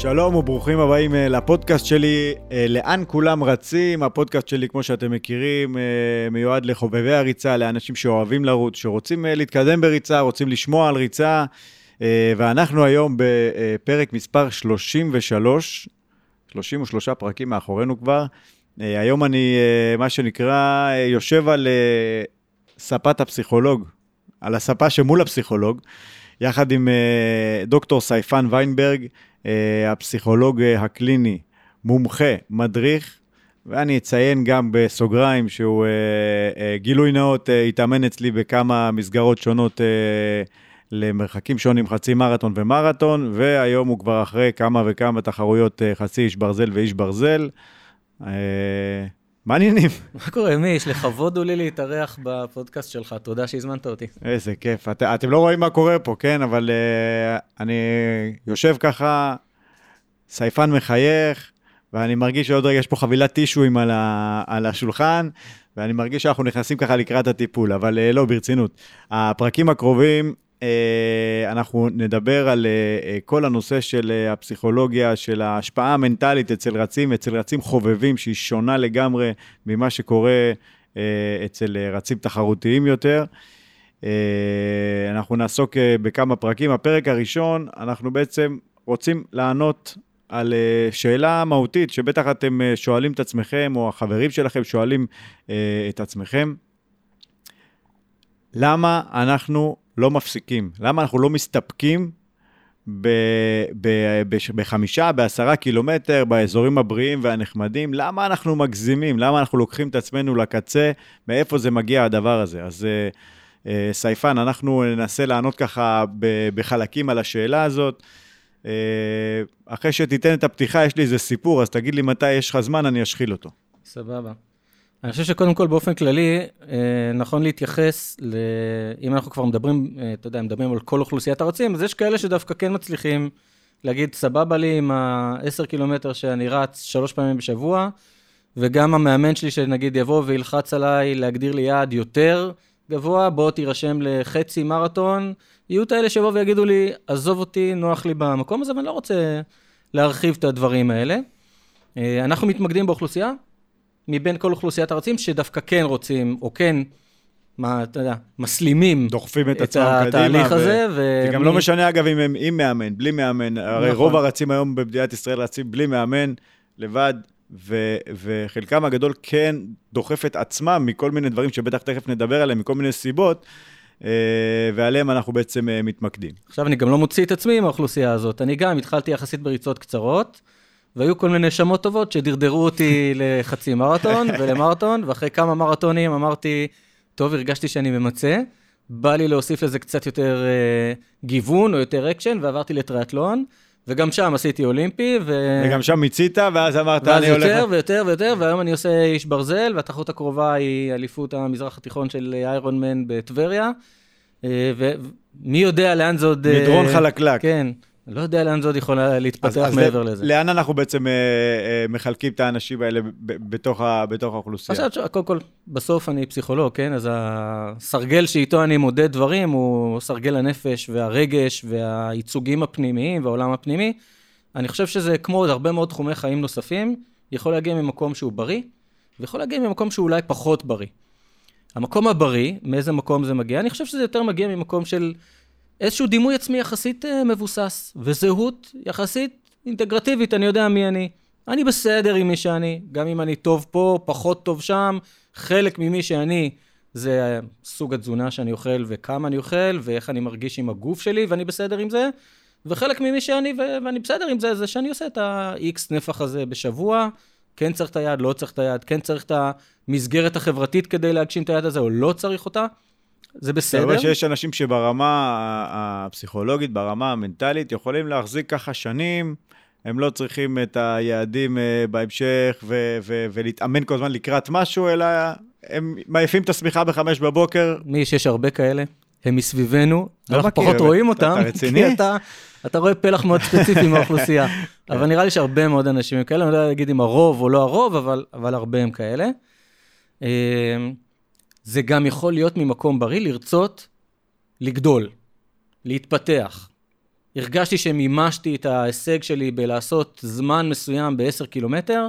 שלום וברוכים הבאים אה, לפודקאסט שלי, אה, לאן כולם רצים. הפודקאסט שלי, כמו שאתם מכירים, אה, מיועד לחובבי הריצה, לאנשים שאוהבים לרוץ, שרוצים להתקדם בריצה, רוצים לשמוע על ריצה. ואנחנו היום בפרק מספר 33, 33 פרקים מאחורינו כבר. היום אני, מה שנקרא, יושב על ספת הפסיכולוג, על הספה שמול הפסיכולוג, יחד עם דוקטור סייפן ויינברג. אה, הפסיכולוג אה, הקליני, מומחה, מדריך, ואני אציין גם בסוגריים שהוא אה, גילוי נאות, התאמן אצלי בכמה מסגרות שונות למרחקים שונים, חצי מרתון ומרתון, והיום הוא כבר אחרי כמה וכמה תחרויות חצי איש ברזל ואיש ברזל. מה העניינים? מה קורה, מי? יש לכבוד הוא לי להתארח בפודקאסט שלך, תודה שהזמנת אותי. איזה כיף. את, אתם לא רואים מה קורה פה, כן? אבל uh, אני יושב ככה, סייפן מחייך, ואני מרגיש שעוד רגע יש פה חבילת טישואים על, ה, על השולחן, ואני מרגיש שאנחנו נכנסים ככה לקראת הטיפול, אבל uh, לא, ברצינות. הפרקים הקרובים אנחנו נדבר על אה, אה, כל הנושא של הפסיכולוגיה, של ההשפעה המנטלית אצל רצים, אצל רצים חובבים, שהיא שונה לגמרי ממה שקורה אצל רצים תחרותיים יותר. אנחנו נעסוק בכמה פרקים. הפרק הראשון, אנחנו בעצם רוצים לענות על שאלה מהותית, שבטח אתם שואלים את עצמכם, או החברים שלכם שואלים את עצמכם. למה אנחנו לא מפסיקים? למה אנחנו לא מסתפקים בחמישה, בעשרה קילומטר, באזורים הבריאים והנחמדים? למה אנחנו מגזימים? למה אנחנו לוקחים את עצמנו לקצה? מאיפה זה מגיע הדבר הזה? אז uh, uh, סייפן, אנחנו ננסה לענות ככה בחלקים על השאלה הזאת. Uh, אחרי שתיתן את הפתיחה, יש לי איזה סיפור, אז תגיד לי מתי יש לך זמן, אני אשחיל אותו. סבבה. אני חושב שקודם כל, באופן כללי, אה, נכון להתייחס, ל... אם אנחנו כבר מדברים, אה, אתה יודע, מדברים על כל אוכלוסיית הרצים, אז יש כאלה שדווקא כן מצליחים להגיד, סבבה לי עם ה-10 קילומטר שאני רץ שלוש פעמים בשבוע, וגם המאמן שלי, שנגיד יבוא וילחץ עליי להגדיר לי יעד יותר גבוה, בוא תירשם לחצי מרתון, יהיו את האלה שיבואו ויגידו לי, עזוב אותי, נוח לי במקום הזה, ואני לא רוצה להרחיב את הדברים האלה. אה, אנחנו מתמקדים באוכלוסייה מבין כל אוכלוסיית הרצים, שדווקא כן רוצים, או כן, מה, אתה יודע, מסלימים דוחפים את, את עצמם קדימה. את התהליך הזה. ו... זה גם לא משנה, אגב, אם הם עם מאמן, בלי מאמן. הרי נכון. רוב הרצים היום במדינת ישראל רצים בלי מאמן, לבד, ו- וחלקם הגדול כן דוחף את עצמם מכל מיני דברים שבטח תכף נדבר עליהם, מכל מיני סיבות. אה, ועליהם אנחנו בעצם אה, מתמקדים. עכשיו, אני גם לא מוציא את עצמי מהאוכלוסייה הזאת. אני גם התחלתי יחסית בריצות קצרות, והיו כל מיני נשמות טובות שדרדרו אותי לחצי מרתון ולמרתון, ואחרי כמה מרתונים אמרתי, טוב, הרגשתי שאני ממצה, בא לי להוסיף לזה קצת יותר אה, גיוון או יותר אקשן, ועברתי לטריאטלון. וגם שם עשיתי אולימפי, ו... וגם שם מיצית, ואז אמרת, אני הולך... ואז יותר ויותר ויותר, והיום אני עושה איש ברזל, והתחרות הקרובה היא אליפות המזרח התיכון של איירון מן בטבריה. אה, ומי יודע לאן זה עוד... מדרון אה, חלקלק. כן. לא יודע לאן זה עוד יכול להתפתח אז, אז מעבר לזה. לאן אנחנו בעצם אה, אה, מחלקים את האנשים האלה בתוך, ה, בתוך האוכלוסייה? עכשיו, קודם כל, בסוף אני פסיכולוג, כן? אז הסרגל שאיתו אני מודד דברים הוא סרגל הנפש והרגש והייצוגים הפנימיים והעולם הפנימי. אני חושב שזה כמו עוד הרבה מאוד תחומי חיים נוספים, יכול להגיע ממקום שהוא בריא, ויכול להגיע ממקום שהוא אולי פחות בריא. המקום הבריא, מאיזה מקום זה מגיע? אני חושב שזה יותר מגיע ממקום של איזשהו דימוי עצמי יחסית uh, מבוסס, וזהות יחסית אינטגרטיבית, אני יודע מי אני. אני בסדר עם מי שאני, גם אם אני טוב פה, פחות טוב שם, חלק ממי שאני זה סוג התזונה שאני אוכל וכמה אני אוכל, ואיך אני מרגיש עם הגוף שלי, ואני בסדר עם זה. וחלק ממי שאני, ואני בסדר עם זה, זה שאני עושה את ה-X נפח הזה בשבוע, כן צריך את היד, לא צריך את היד, כן צריך את המסגרת החברתית כדי להגשים את היד הזה, או לא צריך אותה. זה בסדר. אתה רואה שיש אנשים שברמה הפסיכולוגית, ברמה המנטלית, יכולים להחזיק ככה שנים, הם לא צריכים את היעדים אה, בהמשך ו- ו- ולהתאמן כל הזמן לקראת משהו, אלא הם מעיפים את השמיכה בחמש בבוקר. מי שיש הרבה כאלה, הם מסביבנו, לא אנחנו מכיר, פחות רואים אותם. אתה רציני? כי אתה, אתה רואה פלח מאוד ספציפי מהאוכלוסייה. כן. אבל נראה לי שהרבה מאוד אנשים הם כאלה, אני לא יודע להגיד אם הרוב או לא הרוב, אבל, אבל הרבה הם כאלה. זה גם יכול להיות ממקום בריא לרצות לגדול, להתפתח. הרגשתי שמימשתי את ההישג שלי בלעשות זמן מסוים ב-10 קילומטר,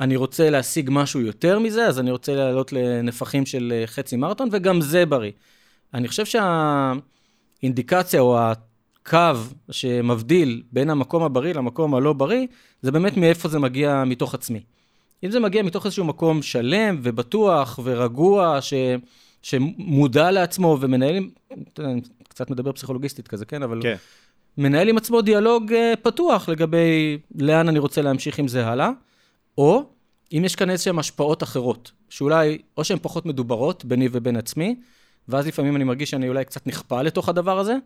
אני רוצה להשיג משהו יותר מזה, אז אני רוצה לעלות לנפחים של אה, חצי מרתון, וגם זה בריא. אני חושב שהאינדיקציה או הקו שמבדיל בין המקום הבריא למקום הלא בריא, זה באמת מאיפה זה מגיע מתוך עצמי. אם זה מגיע מתוך איזשהו מקום שלם ובטוח ורגוע, ש, שמודע לעצמו ומנהל, אני קצת מדבר פסיכולוגיסטית כזה, כן? אבל... כן. מנהל עם עצמו דיאלוג uh, פתוח לגבי לאן אני רוצה להמשיך עם זה הלאה, או אם יש כאן איזשהן השפעות אחרות, שאולי, או שהן פחות מדוברות ביני ובין עצמי, ואז לפעמים אני מרגיש שאני אולי קצת נכפה לתוך הדבר הזה,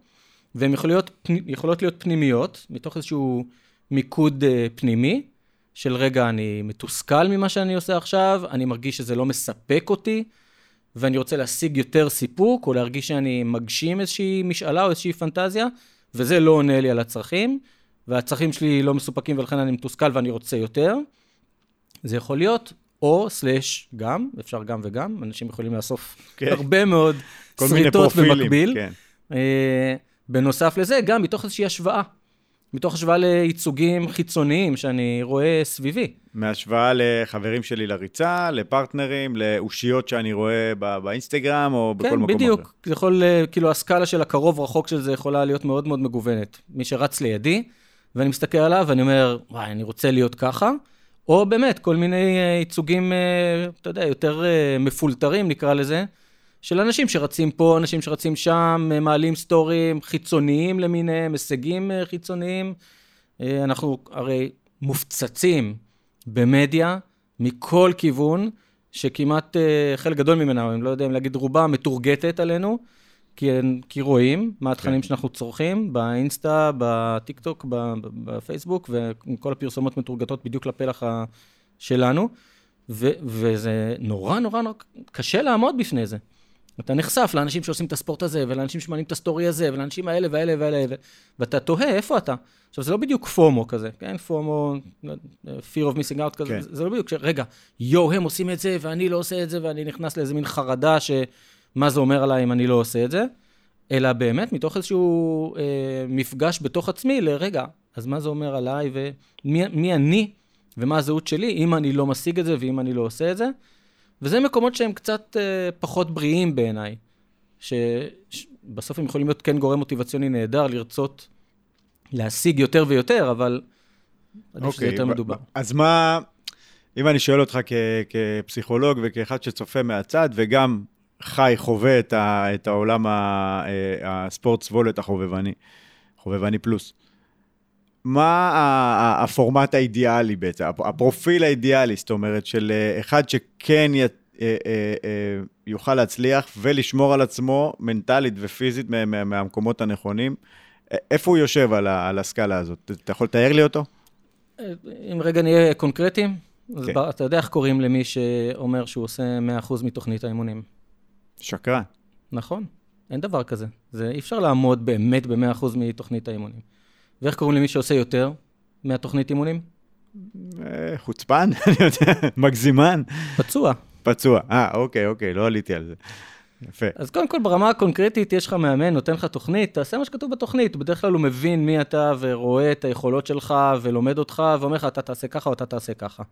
והן יכולות, יכולות להיות פנימיות, מתוך איזשהו מיקוד uh, פנימי, של רגע, אני מתוסכל ממה שאני עושה עכשיו, אני מרגיש שזה לא מספק אותי, ואני רוצה להשיג יותר סיפוק, או להרגיש שאני מגשים איזושהי משאלה או איזושהי פנטזיה, וזה לא עונה לי על הצרכים, והצרכים שלי לא מסופקים ולכן אני מתוסכל ואני רוצה יותר. זה יכול להיות או סלאש גם, אפשר גם וגם, אנשים יכולים לאסוף כן. הרבה מאוד שריטות במקביל. כן. אה, בנוסף לזה, גם מתוך איזושהי השוואה. מתוך השוואה לייצוגים חיצוניים שאני רואה סביבי. מהשוואה לחברים שלי לריצה, לפרטנרים, לאושיות שאני רואה באינסטגרם או בכל כן, מקום אחר. כן, בדיוק. זה יכול, אה, כאילו, הסקאלה של הקרוב-רחוק של זה יכולה להיות מאוד מאוד מגוונת. מי שרץ לידי, ואני מסתכל עליו ואני אומר, וואי, אני רוצה להיות ככה, או באמת, כל מיני אה, ייצוגים, אה, אתה יודע, יותר מפולטרים, נקרא לזה, של אנשים שרצים פה, אנשים שרצים שם, מעלים סטורים חיצוניים למיניהם, הישגים אה, חיצוניים. אה, אנחנו הרי מופצצים במדיה מכל כיוון, שכמעט אה, חלק גדול ממנה, אני לא יודע אם להגיד רובה, מתורגטת עלינו, כי, כי רואים מה התכנים כן. שאנחנו צורכים באינסטה, בטיקטוק, בפייסבוק, וכל הפרסומות מתורגטות בדיוק לפלח שלנו, ו, וזה נורא נורא נורא קשה לעמוד בפני זה. אתה נחשף לאנשים שעושים את הספורט הזה, ולאנשים שמעלים את הסטורי הזה, ולאנשים האלה ואלה ואלה, ו... ואתה תוהה, איפה אתה? עכשיו, זה לא בדיוק פומו כזה, כן? פומו, fear of missing out כזה, כן. זה לא בדיוק, ש... רגע, יואו, הם עושים את זה, ואני לא עושה את זה, ואני נכנס לאיזה מין חרדה שמה זה אומר עליי אם אני לא עושה את זה, אלא באמת מתוך איזשהו אה, מפגש בתוך עצמי לרגע, אז מה זה אומר עליי, ומי אני, ומה הזהות שלי, אם אני לא משיג את זה, ואם אני לא עושה את זה. וזה מקומות שהם קצת אה, פחות בריאים בעיניי, שבסוף הם יכולים להיות כן גורם מוטיבציוני נהדר, לרצות להשיג יותר ויותר, אבל עדיף okay, שזה יותר אוקיי, מדובר. אז מה, אם אני שואל אותך כ, כפסיכולוג וכאחד שצופה מהצד, וגם חי, חווה את, ה, את העולם אה, הספורט סבולת החובבני, חובבני פלוס, מה הפורמט האידיאלי בעצם, הפרופיל האידיאלי, זאת אומרת, של אה, אחד שכן י, אה, אה, יוכל להצליח ולשמור על עצמו מנטלית ופיזית מהמקומות הנכונים, איפה הוא יושב על, על הסקאלה הזאת? אתה יכול לתאר לי אותו? אם רגע נהיה קונקרטיים, אז כן. אתה יודע איך קוראים למי שאומר שהוא עושה 100% מתוכנית האימונים? שקרן. נכון, אין דבר כזה. זה אי אפשר לעמוד באמת ב-100% מתוכנית האימונים. ואיך קוראים למי שעושה יותר מהתוכנית אימונים? אה, חוצפן, אני יודע, מגזימן. פצוע. פצוע, אה, אוקיי, אוקיי, לא עליתי על זה. יפה. אז קודם כל, ברמה הקונקרטית, יש לך מאמן, נותן לך תוכנית, תעשה מה שכתוב בתוכנית. בדרך כלל הוא מבין מי אתה ורואה את היכולות שלך ולומד אותך, ואומר לך, אתה תעשה ככה או אתה תעשה ככה.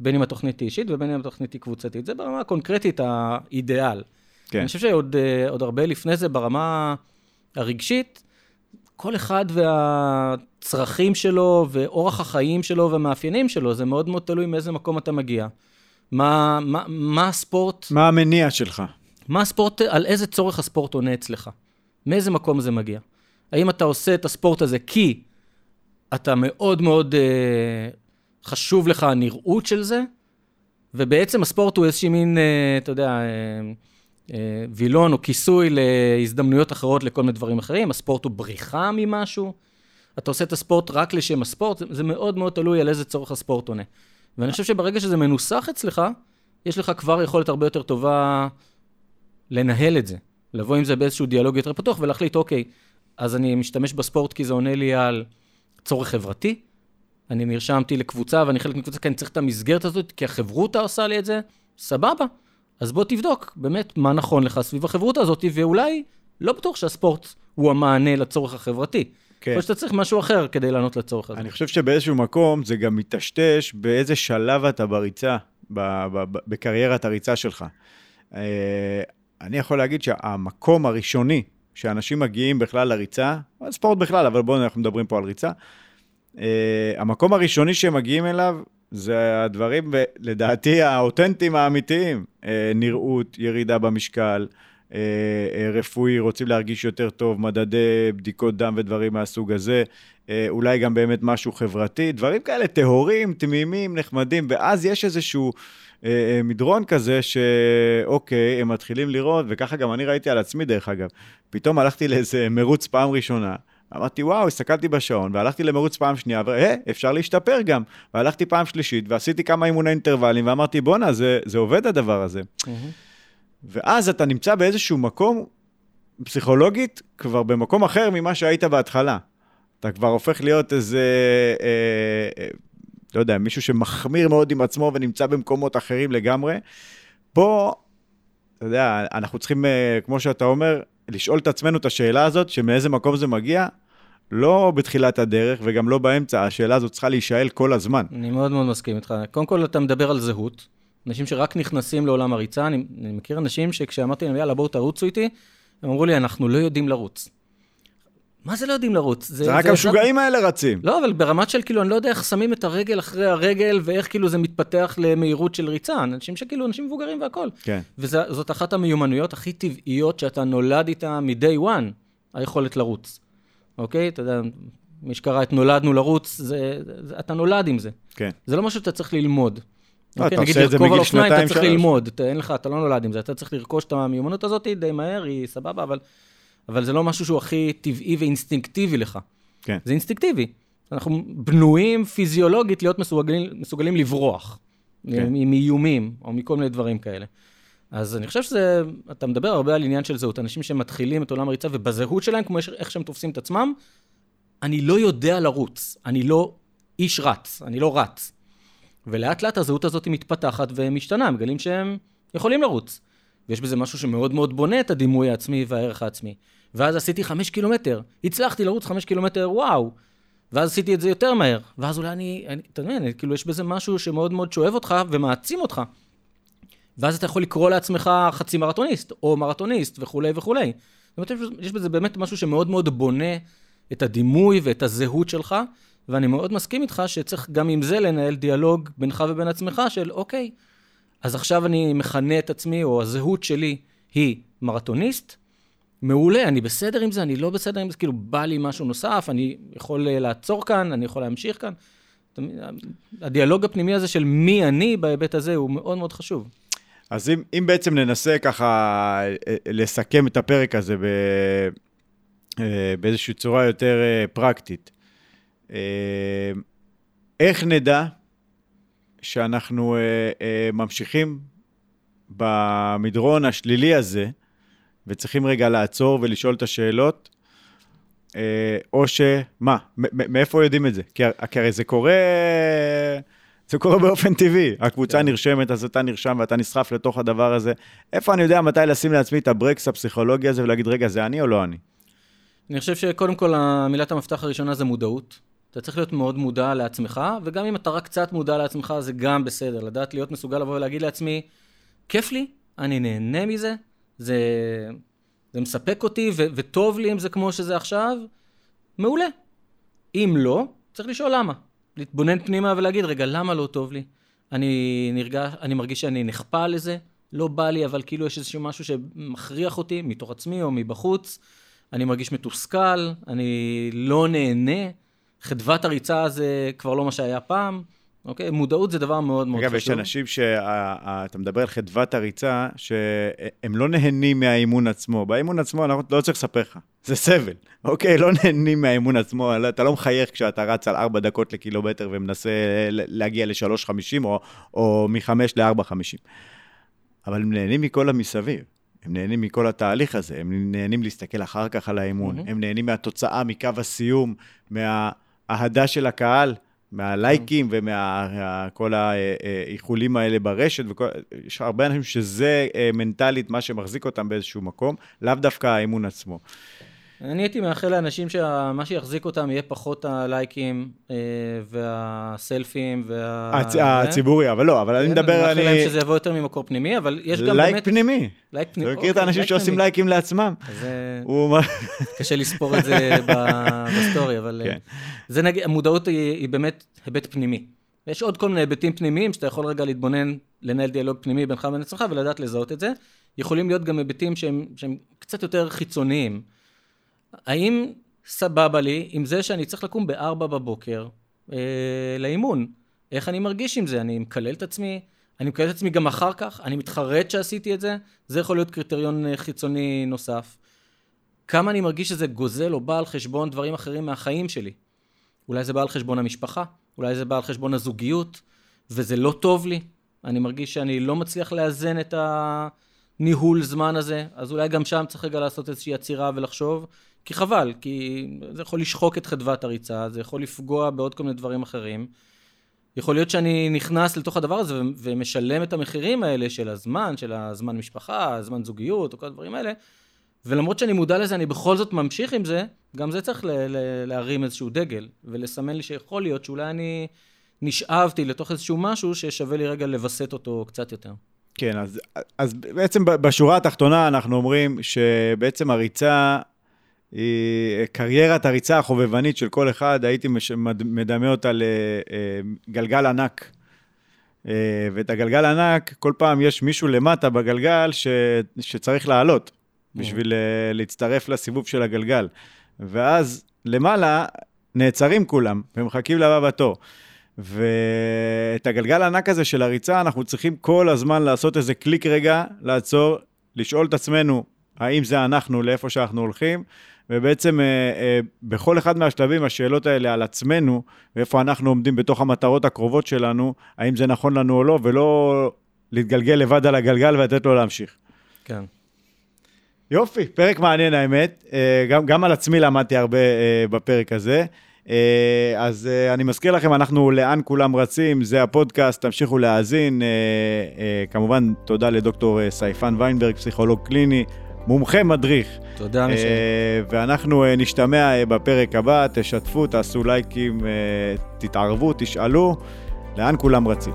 בין אם התוכנית היא אישית ובין אם התוכנית היא קבוצתית. זה ברמה הקונקרטית האידיאל. כן. אני חושב שעוד אה, הרבה לפני זה, ברמה הרגשית, כל אחד והצרכים שלו, ואורח החיים שלו, והמאפיינים שלו, זה מאוד מאוד תלוי מאיזה מקום אתה מגיע. מה, מה, מה הספורט... מה המניע שלך? מה הספורט, על איזה צורך הספורט עונה אצלך? מאיזה מקום זה מגיע? האם אתה עושה את הספורט הזה כי אתה מאוד מאוד אה, חשוב לך הנראות של זה, ובעצם הספורט הוא איזושהי מין, אה, אתה יודע, אה, וילון או כיסוי להזדמנויות אחרות לכל מיני דברים אחרים, הספורט הוא בריחה ממשהו, אתה עושה את הספורט רק לשם הספורט, זה, זה מאוד מאוד תלוי על איזה צורך הספורט עונה. ואני חושב שברגע שזה מנוסח אצלך, יש לך כבר יכולת הרבה יותר טובה לנהל את זה. לבוא עם זה באיזשהו דיאלוג יותר פתוח ולהחליט, אוקיי, אז אני משתמש בספורט כי זה עונה לי על צורך חברתי, אני נרשמתי לקבוצה ואני חלק מקבוצה כי אני צריך את המסגרת הזאת, כי החברותה עושה לי את זה, סבבה. אז בוא תבדוק באמת מה נכון לך סביב החברות הזאת, ואולי לא בטוח שהספורט הוא המענה לצורך החברתי. יכול להיות שאתה צריך משהו אחר כדי לענות לצורך הזה. אני חושב שבאיזשהו מקום זה גם מטשטש באיזה שלב אתה בריצה, בקריירת הריצה שלך. אה, אני יכול להגיד שהמקום הראשוני שאנשים מגיעים בכלל לריצה, ספורט בכלל, אבל בואו, אנחנו מדברים פה על ריצה, אה, המקום הראשוני שהם מגיעים אליו זה הדברים, לדעתי, האותנטיים האמיתיים. אה, נראות, ירידה במשקל, אה, אה, רפואי, רוצים להרגיש יותר טוב, מדדי בדיקות דם ודברים מהסוג הזה, אולי גם באמת משהו חברתי, דברים כאלה טהורים, תמימים, נחמדים, ואז יש איזשהו מדרון כזה שאוקיי, הם מתחילים לראות, וככה גם אני ראיתי על עצמי, דרך אגב. פתאום הלכתי לאיזה מרוץ פעם ראשונה. אמרתי, וואו, הסתכלתי בשעון, והלכתי למרוץ פעם שנייה, והי, אפשר להשתפר גם. והלכתי פעם שלישית, ועשיתי כמה אימוני אינטרוולים, ואמרתי, בואנה, זה, זה עובד הדבר הזה. ואז אתה נמצא באיזשהו מקום, פסיכולוגית, כבר במקום אחר ממה שהיית בהתחלה. אתה כבר הופך להיות איזה, אה, אה, לא יודע, מישהו שמחמיר מאוד עם עצמו ונמצא במקומות אחרים לגמרי. פה, אתה יודע, אנחנו צריכים, אה, כמו שאתה אומר, לשאול את עצמנו את השאלה הזאת, שמאיזה מקום זה מגיע, לא בתחילת הדרך וגם לא באמצע, השאלה הזאת צריכה להישאל כל הזמן. אני מאוד מאוד מסכים איתך. קודם כל, אתה מדבר על זהות. אנשים שרק נכנסים לעולם הריצה, אני, אני מכיר אנשים שכשאמרתי להם, יאללה, בואו תרוצו איתי, הם אמרו לי, אנחנו לא יודעים לרוץ. מה זה לא יודעים לרוץ? זה, זה רק המשוגעים האלה רצים. לא, אבל ברמת של כאילו, אני לא יודע איך שמים את הרגל אחרי הרגל, ואיך כאילו זה מתפתח למהירות של ריצה. אנשים שכאילו, אנשים מבוגרים והכול. כן. וזאת אחת המיומנויות הכי טבעיות שאתה נולד איתה מ-day one, היכולת לרוץ. אוקיי? אתה יודע, מי שקרא את נולדנו לרוץ, זה, זה, אתה נולד עם זה. כן. זה לא משהו שאתה צריך ללמוד. לא, אוקיי, אתה נגיד, עושה את זה מגיל שנתיים, שלוש. אתה צריך ללמוד, אתה, אין לך, אתה לא נולד עם זה, אתה צריך לרכוש את המיומנות הזאת די מהר, היא סבבה, אבל, אבל זה לא משהו שהוא הכי טבעי ואינסטינקטיבי לך. כן. זה אינסטינקטיבי. אנחנו בנויים פיזיולוגית להיות מסוגלים, מסוגלים לברוח. כן. מאיומים, או מכל מיני דברים כאלה. אז אני חושב שזה, אתה מדבר הרבה על עניין של זהות, אנשים שמתחילים את עולם הריצה, ובזהות שלהם, כמו איך שהם תופסים את עצמם, אני לא יודע לרוץ, אני לא איש רץ, אני לא רץ. ולאט לאט הזהות הזאת מתפתחת ומשתנה, מגלים שהם יכולים לרוץ. ויש בזה משהו שמאוד מאוד בונה את הדימוי העצמי והערך העצמי. ואז עשיתי חמש קילומטר, הצלחתי לרוץ חמש קילומטר, וואו. ואז עשיתי את זה יותר מהר. ואז אולי אני, אתה מבין, כאילו יש בזה משהו שמאוד מאוד שואב אותך ומעצים אותך. ואז אתה יכול לקרוא לעצמך חצי מרתוניסט, או מרתוניסט, וכולי וכולי. זאת אומרת, יש בזה באמת משהו שמאוד מאוד בונה את הדימוי ואת הזהות שלך, ואני מאוד מסכים איתך שצריך גם עם זה לנהל דיאלוג בינך ובין עצמך של אוקיי, אז עכשיו אני מכנה את עצמי, או הזהות שלי היא מרתוניסט, מעולה, אני בסדר עם זה, אני לא בסדר עם זה, כאילו בא לי משהו נוסף, אני יכול לעצור כאן, אני יכול להמשיך כאן. הדיאלוג הפנימי הזה של מי אני בהיבט הזה הוא מאוד מאוד חשוב. אז אם, אם בעצם ננסה ככה אה, לסכם את הפרק הזה אה, באיזושהי צורה יותר אה, פרקטית, איך נדע שאנחנו ממשיכים במדרון השלילי הזה, וצריכים רגע לעצור ולשאול את השאלות, או שמה, מאיפה יודעים את זה? כי הרי זה קורה... זה קורה באופן טבעי. הקבוצה כן. נרשמת, אז אתה נרשם ואתה נסחף לתוך הדבר הזה. איפה אני יודע מתי לשים לעצמי את הברקס הפסיכולוגי הזה ולהגיד, רגע, זה אני או לא אני? אני חושב שקודם כל, מילת המפתח הראשונה זה מודעות. אתה צריך להיות מאוד מודע לעצמך, וגם אם אתה רק קצת מודע לעצמך, זה גם בסדר. לדעת להיות מסוגל לבוא ולהגיד לעצמי, כיף לי, אני נהנה מזה, זה, זה מספק אותי, ו- וטוב לי אם זה כמו שזה עכשיו, מעולה. אם לא, צריך לשאול למה. להתבונן פנימה ולהגיד, רגע, למה לא טוב לי? אני נרגש, אני מרגיש שאני נכפה לזה, לא בא לי, אבל כאילו יש איזשהו משהו שמכריח אותי מתוך עצמי או מבחוץ. אני מרגיש מתוסכל, אני לא נהנה. חדוות הריצה זה כבר לא מה שהיה פעם. אוקיי? מודעות זה דבר מאוד מאוד אגב, חשוב. אגב, יש אנשים שאתה מדבר על חדוות הריצה, שהם לא נהנים מהאימון עצמו. באימון עצמו, אני לא צריך לספר לך, זה סבל, אוקיי? לא נהנים מהאימון עצמו, לא, אתה לא מחייך כשאתה רץ על 4 דקות לקילומטר ומנסה להגיע ל-3.50 או, או מ-5 ל-4.50. אבל הם נהנים מכל המסביב. הם נהנים מכל התהליך הזה, הם נהנים להסתכל אחר כך על האימון, mm-hmm. הם נהנים מהתוצאה, מקו הסיום, מהאהדה של הקהל. מהלייקים ומכל האיחולים האלה ברשת, וכל, יש הרבה אנשים שזה אה, מנטלית מה שמחזיק אותם באיזשהו מקום, לאו דווקא האימון עצמו. אני הייתי מאחל לאנשים שמה שיחזיק אותם יהיה פחות הלייקים אה, והסלפים וה... הצ... הציבורי, אבל לא, אבל אני מדבר, אני... אני... מאחל להם שזה יבוא יותר ממקור פנימי, אבל יש גם לייק באמת... פנימי. לייק פנימי. אתה מכיר את האנשים לייק שעושים. לייקים לעצמם? אז אה. קשה לספור את זה בסטורי, אבל... אה, כן. זה נגיד, המודעות היא, היא באמת היבט פנימי. יש עוד כל מיני היבטים פנימיים שאתה יכול רגע להתבונן, לנהל דיאלוג פנימי בינך ובין עצמך ולדעת לזהות את זה. יכולים להיות גם היבטים שהם, שהם קצת יותר חיצוניים. האם סבבה לי עם זה שאני צריך לקום ב-4 בבוקר אה, לאימון? איך אני מרגיש עם זה? אני מקלל את עצמי? אני מקלל את עצמי גם אחר כך? אני מתחרט שעשיתי את זה? זה יכול להיות קריטריון אה, חיצוני נוסף. כמה אני מרגיש שזה גוזל או בא על חשבון דברים אחרים מהחיים שלי. אולי זה בא על חשבון המשפחה, אולי זה בא על חשבון הזוגיות, וזה לא טוב לי. אני מרגיש שאני לא מצליח לאזן את הניהול זמן הזה, אז אולי גם שם צריך רגע לעשות איזושהי עצירה ולחשוב, כי חבל, כי זה יכול לשחוק את חדוות הריצה, זה יכול לפגוע בעוד כל מיני דברים אחרים. יכול להיות שאני נכנס לתוך הדבר הזה ומשלם את המחירים האלה של הזמן, של הזמן משפחה, הזמן זוגיות, או כל הדברים האלה, ולמרות שאני מודע לזה, אני בכל זאת ממשיך עם זה, גם זה צריך ל- ל- להרים איזשהו דגל, ולסמן לי שיכול להיות שאולי אני נשאבתי לתוך איזשהו משהו ששווה לי רגע לווסת אותו קצת יותר. כן, אז, אז בעצם בשורה התחתונה אנחנו אומרים שבעצם הריצה, היא, קריירת הריצה החובבנית של כל אחד, הייתי מש, מד- מדמה אותה לגלגל ענק. אה, ואת הגלגל ענק, כל פעם יש מישהו למטה בגלגל ש, שצריך לעלות בשביל אה, להצטרף לסיבוב של הגלגל. ואז למעלה נעצרים כולם ומחכים לבא בתור. ואת הגלגל הענק הזה של הריצה, אנחנו צריכים כל הזמן לעשות איזה קליק רגע, לעצור, לשאול את עצמנו, האם זה אנחנו לאיפה שאנחנו הולכים, ובעצם אה, אה, בכל אחד מהשלבים, השאלות האלה על עצמנו, ואיפה אנחנו עומדים בתוך המטרות הקרובות שלנו, האם זה נכון לנו או לא, ולא להתגלגל לבד על הגלגל ולתת לו להמשיך. כן. יופי, פרק מעניין האמת. אה, גם, גם על עצמי למדתי הרבה בפרק הזה. אז אני מזכיר לכם, אנחנו לאן כולם רצים, זה הפודקאסט, תמשיכו להאזין. כמובן, תודה לדוקטור סייפן ויינברג, פסיכולוג קליני, מומחה מדריך. תודה, מישל. אה, ואנחנו אה, נשתמע אה, בפרק הבא, תשתפו, תעשו לייקים, אה, תתערבו, תשאלו, לאן כולם רצים.